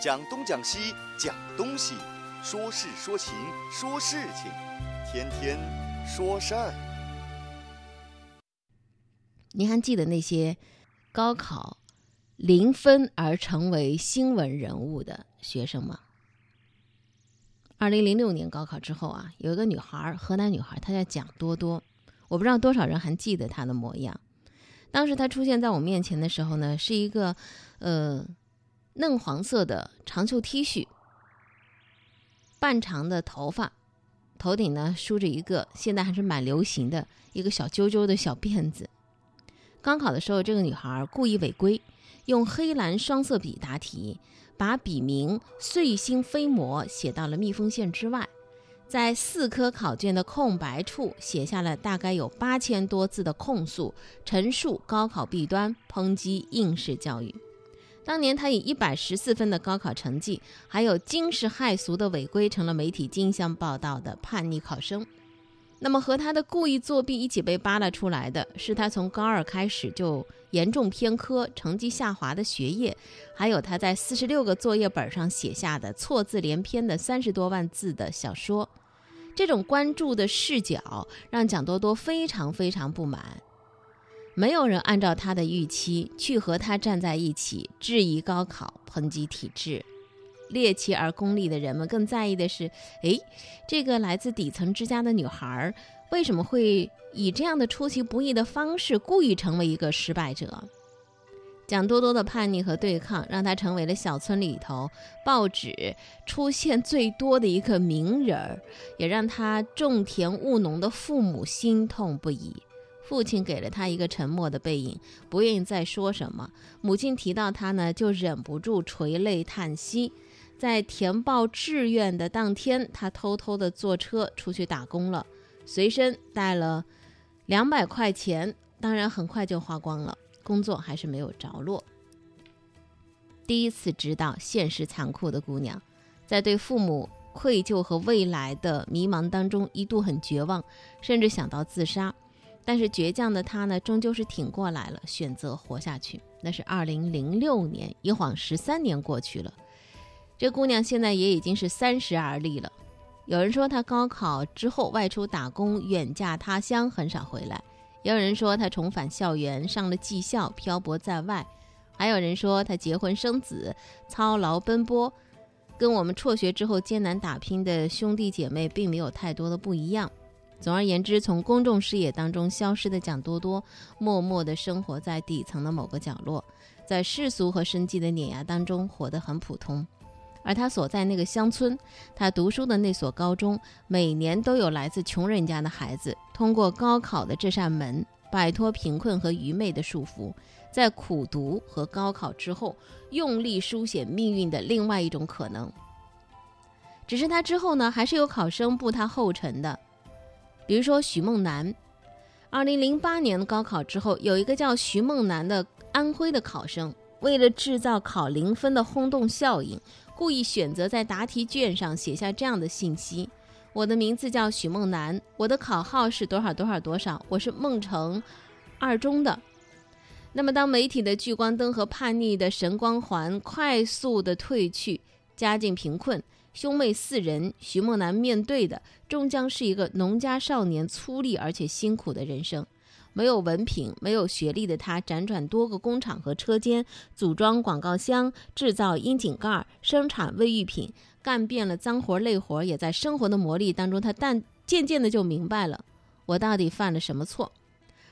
讲东讲西讲东西，说事说情说事情，天天说事儿。您还记得那些高考零分而成为新闻人物的学生吗？二零零六年高考之后啊，有一个女孩，河南女孩，她叫蒋多多。我不知道多少人还记得她的模样。当时她出现在我面前的时候呢，是一个呃。嫩黄色的长袖 T 恤，半长的头发，头顶呢梳着一个现在还是蛮流行的一个小揪揪的小辫子。刚考的时候，这个女孩故意违规，用黑蓝双色笔答题，把笔名“碎星飞魔”写到了密封线之外，在四科考卷的空白处写下了大概有八千多字的控诉，陈述高考弊端，抨击应试教育。当年他以一百十四分的高考成绩，还有惊世骇俗的违规，成了媒体竞相报道的叛逆考生。那么和他的故意作弊一起被扒拉出来的是他从高二开始就严重偏科、成绩下滑的学业，还有他在四十六个作业本上写下的错字连篇的三十多万字的小说。这种关注的视角让蒋多多非常非常不满。没有人按照他的预期去和他站在一起，质疑高考，抨击体制。猎奇而功利的人们更在意的是：诶，这个来自底层之家的女孩，为什么会以这样的出其不意的方式，故意成为一个失败者？蒋多多的叛逆和对抗，让他成为了小村里头报纸出现最多的一个名人儿，也让他种田务农的父母心痛不已。父亲给了他一个沉默的背影，不愿意再说什么。母亲提到他呢，就忍不住垂泪叹息。在填报志愿的当天，他偷偷的坐车出去打工了，随身带了两百块钱，当然很快就花光了。工作还是没有着落。第一次知道现实残酷的姑娘，在对父母愧疚和未来的迷茫当中，一度很绝望，甚至想到自杀。但是倔强的他呢，终究是挺过来了，选择活下去。那是二零零六年，一晃十三年过去了，这姑娘现在也已经是三十而立了。有人说她高考之后外出打工，远嫁他乡，很少回来；也有人说她重返校园，上了技校，漂泊在外；还有人说她结婚生子，操劳奔波，跟我们辍学之后艰难打拼的兄弟姐妹并没有太多的不一样。总而言之，从公众视野当中消失的蒋多多，默默地生活在底层的某个角落，在世俗和生计的碾压当中活得很普通。而他所在那个乡村，他读书的那所高中，每年都有来自穷人家的孩子通过高考的这扇门，摆脱贫困和愚昧的束缚，在苦读和高考之后，用力书写命运的另外一种可能。只是他之后呢，还是有考生步他后尘的。比如说许梦楠，二零零八年的高考之后，有一个叫徐梦楠的安徽的考生，为了制造考零分的轰动效应，故意选择在答题卷上写下这样的信息：“我的名字叫许梦楠，我的考号是多少多少多少，我是孟城二中的。”那么，当媒体的聚光灯和叛逆的神光环快速的褪去，家境贫困。兄妹四人，徐梦楠面对的终将是一个农家少年粗粝而且辛苦的人生。没有文凭、没有学历的他，辗转多个工厂和车间，组装广告箱，制造窨井盖，生产卫浴品，干遍了脏活累活。也在生活的磨砺当中，他但渐渐的就明白了，我到底犯了什么错。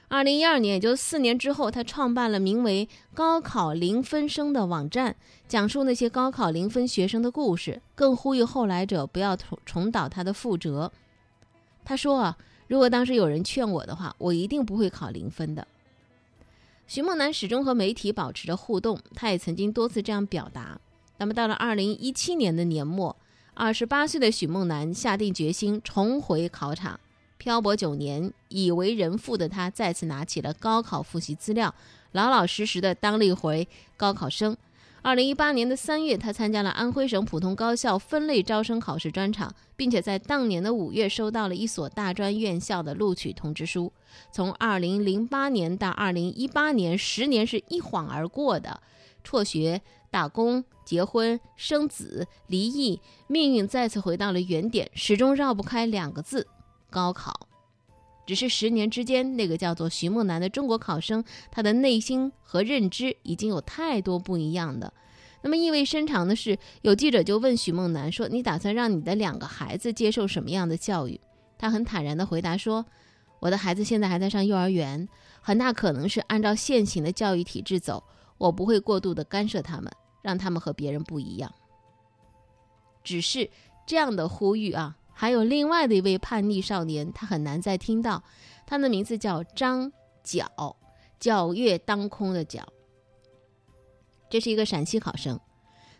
二零一二年，也就四年之后，他创办了名为“高考零分生”的网站，讲述那些高考零分学生的故事，更呼吁后来者不要重重蹈他的覆辙。他说：“啊，如果当时有人劝我的话，我一定不会考零分的。”徐梦楠始终和媒体保持着互动，他也曾经多次这样表达。那么，到了二零一七年的年末，二十八岁的许梦楠下定决心重回考场。漂泊九年，已为人父的他再次拿起了高考复习资料，老老实实的当了一回高考生。二零一八年的三月，他参加了安徽省普通高校分类招生考试专场，并且在当年的五月收到了一所大专院校的录取通知书。从二零零八年到二零一八年，十年是一晃而过的，辍学。打工、结婚、生子、离异，命运再次回到了原点，始终绕不开两个字：高考。只是十年之间，那个叫做徐梦楠的中国考生，他的内心和认知已经有太多不一样的。那么意味深长的是，有记者就问徐梦楠说：“你打算让你的两个孩子接受什么样的教育？”他很坦然地回答说：“我的孩子现在还在上幼儿园，很大可能是按照现行的教育体制走，我不会过度的干涉他们，让他们和别人不一样。”只是这样的呼吁啊。还有另外的一位叛逆少年，他很难再听到，他的名字叫张皎，皎月当空的皎。这是一个陕西考生，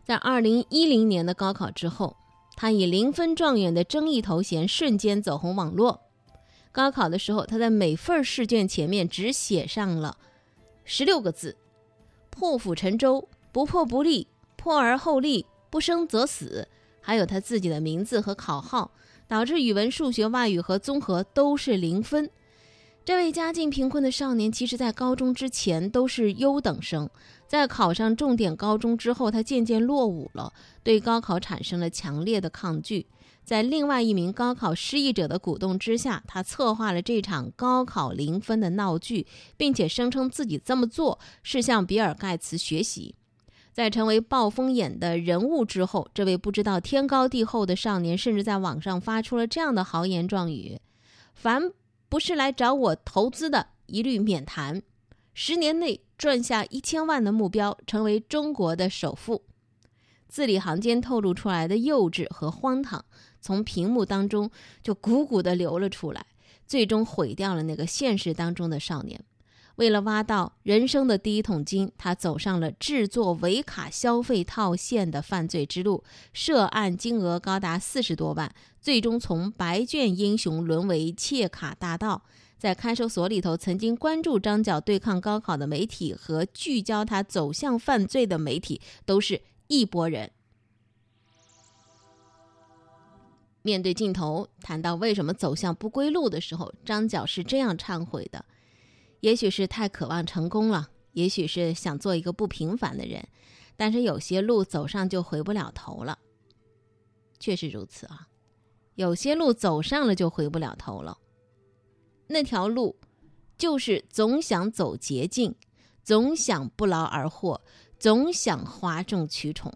在二零一零年的高考之后，他以零分状元的争议头衔瞬间走红网络。高考的时候，他在每份试卷前面只写上了十六个字：“破釜沉舟，不破不立，破而后立，不生则死。”还有他自己的名字和考号。导致语文、数学、外语和综合都是零分。这位家境贫困的少年，其实在高中之前都是优等生，在考上重点高中之后，他渐渐落伍了，对高考产生了强烈的抗拒。在另外一名高考失意者的鼓动之下，他策划了这场高考零分的闹剧，并且声称自己这么做是向比尔·盖茨学习。在成为暴风眼的人物之后，这位不知道天高地厚的少年，甚至在网上发出了这样的豪言壮语：“凡不是来找我投资的，一律免谈。十年内赚下一千万的目标，成为中国的首富。”字里行间透露出来的幼稚和荒唐，从屏幕当中就鼓鼓的流了出来，最终毁掉了那个现实当中的少年。为了挖到人生的第一桶金，他走上了制作伪卡消费套现的犯罪之路，涉案金额高达四十多万，最终从白卷英雄沦为窃卡大盗。在看守所里头，曾经关注张角对抗高考的媒体和聚焦他走向犯罪的媒体，都是一拨人。面对镜头谈到为什么走向不归路的时候，张角是这样忏悔的。也许是太渴望成功了，也许是想做一个不平凡的人，但是有些路走上就回不了头了。确实如此啊，有些路走上了就回不了头了。那条路就是总想走捷径，总想不劳而获，总想哗众取宠。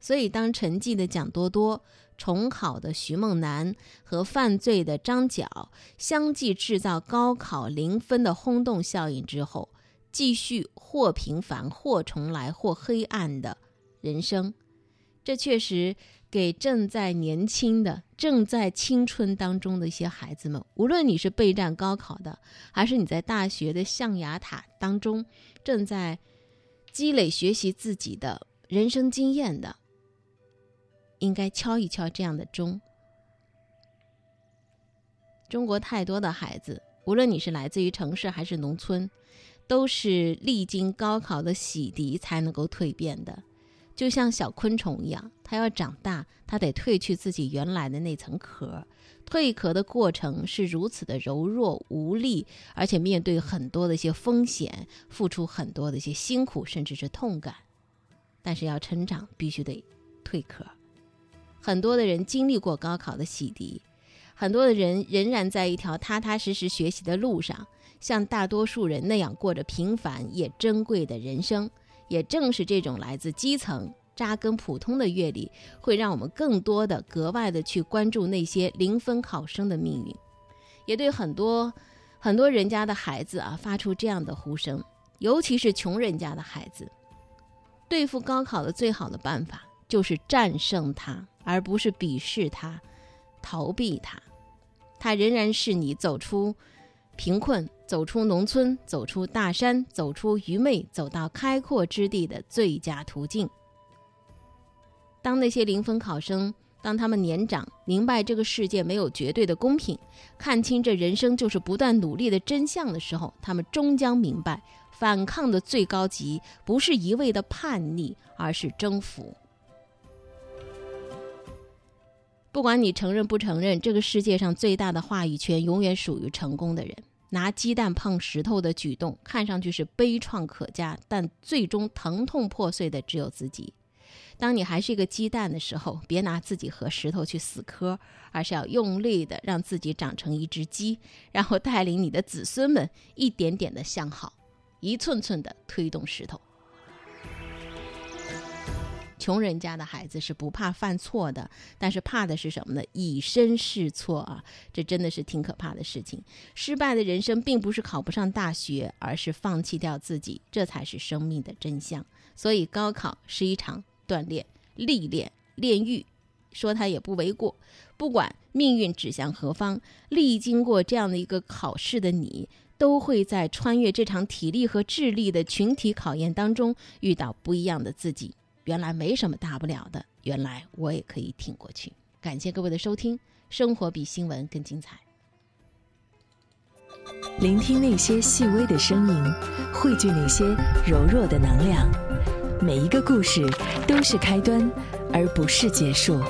所以，当沉寂的蒋多多。重考的徐梦楠和犯罪的张角相继制造高考零分的轰动效应之后，继续或平凡或重来或黑暗的人生，这确实给正在年轻的、正在青春当中的一些孩子们，无论你是备战高考的，还是你在大学的象牙塔当中正在积累学习自己的人生经验的。应该敲一敲这样的钟。中国太多的孩子，无论你是来自于城市还是农村，都是历经高考的洗涤才能够蜕变的，就像小昆虫一样，它要长大，它得褪去自己原来的那层壳。蜕壳的过程是如此的柔弱无力，而且面对很多的一些风险，付出很多的一些辛苦，甚至是痛感。但是要成长，必须得蜕壳。很多的人经历过高考的洗涤，很多的人仍然在一条踏踏实实学习的路上，像大多数人那样过着平凡也珍贵的人生。也正是这种来自基层、扎根普通的阅历，会让我们更多的、格外的去关注那些零分考生的命运，也对很多很多人家的孩子啊发出这样的呼声，尤其是穷人家的孩子，对付高考的最好的办法就是战胜它。而不是鄙视他、逃避他，他仍然是你走出贫困、走出农村、走出大山、走出愚昧、走到开阔之地的最佳途径。当那些零分考生，当他们年长，明白这个世界没有绝对的公平，看清这人生就是不断努力的真相的时候，他们终将明白，反抗的最高级不是一味的叛逆，而是征服。不管你承认不承认，这个世界上最大的话语权永远属于成功的人。拿鸡蛋碰石头的举动看上去是悲怆可嘉，但最终疼痛破碎的只有自己。当你还是一个鸡蛋的时候，别拿自己和石头去死磕，而是要用力的让自己长成一只鸡，然后带领你的子孙们一点点的向好，一寸寸的推动石头。穷人家的孩子是不怕犯错的，但是怕的是什么呢？以身试错啊，这真的是挺可怕的事情。失败的人生并不是考不上大学，而是放弃掉自己，这才是生命的真相。所以，高考是一场锻炼、历练、炼狱，说它也不为过。不管命运指向何方，历经过这样的一个考试的你，都会在穿越这场体力和智力的群体考验当中，遇到不一样的自己。原来没什么大不了的，原来我也可以挺过去。感谢各位的收听，生活比新闻更精彩。聆听那些细微的声音，汇聚那些柔弱的能量。每一个故事都是开端，而不是结束。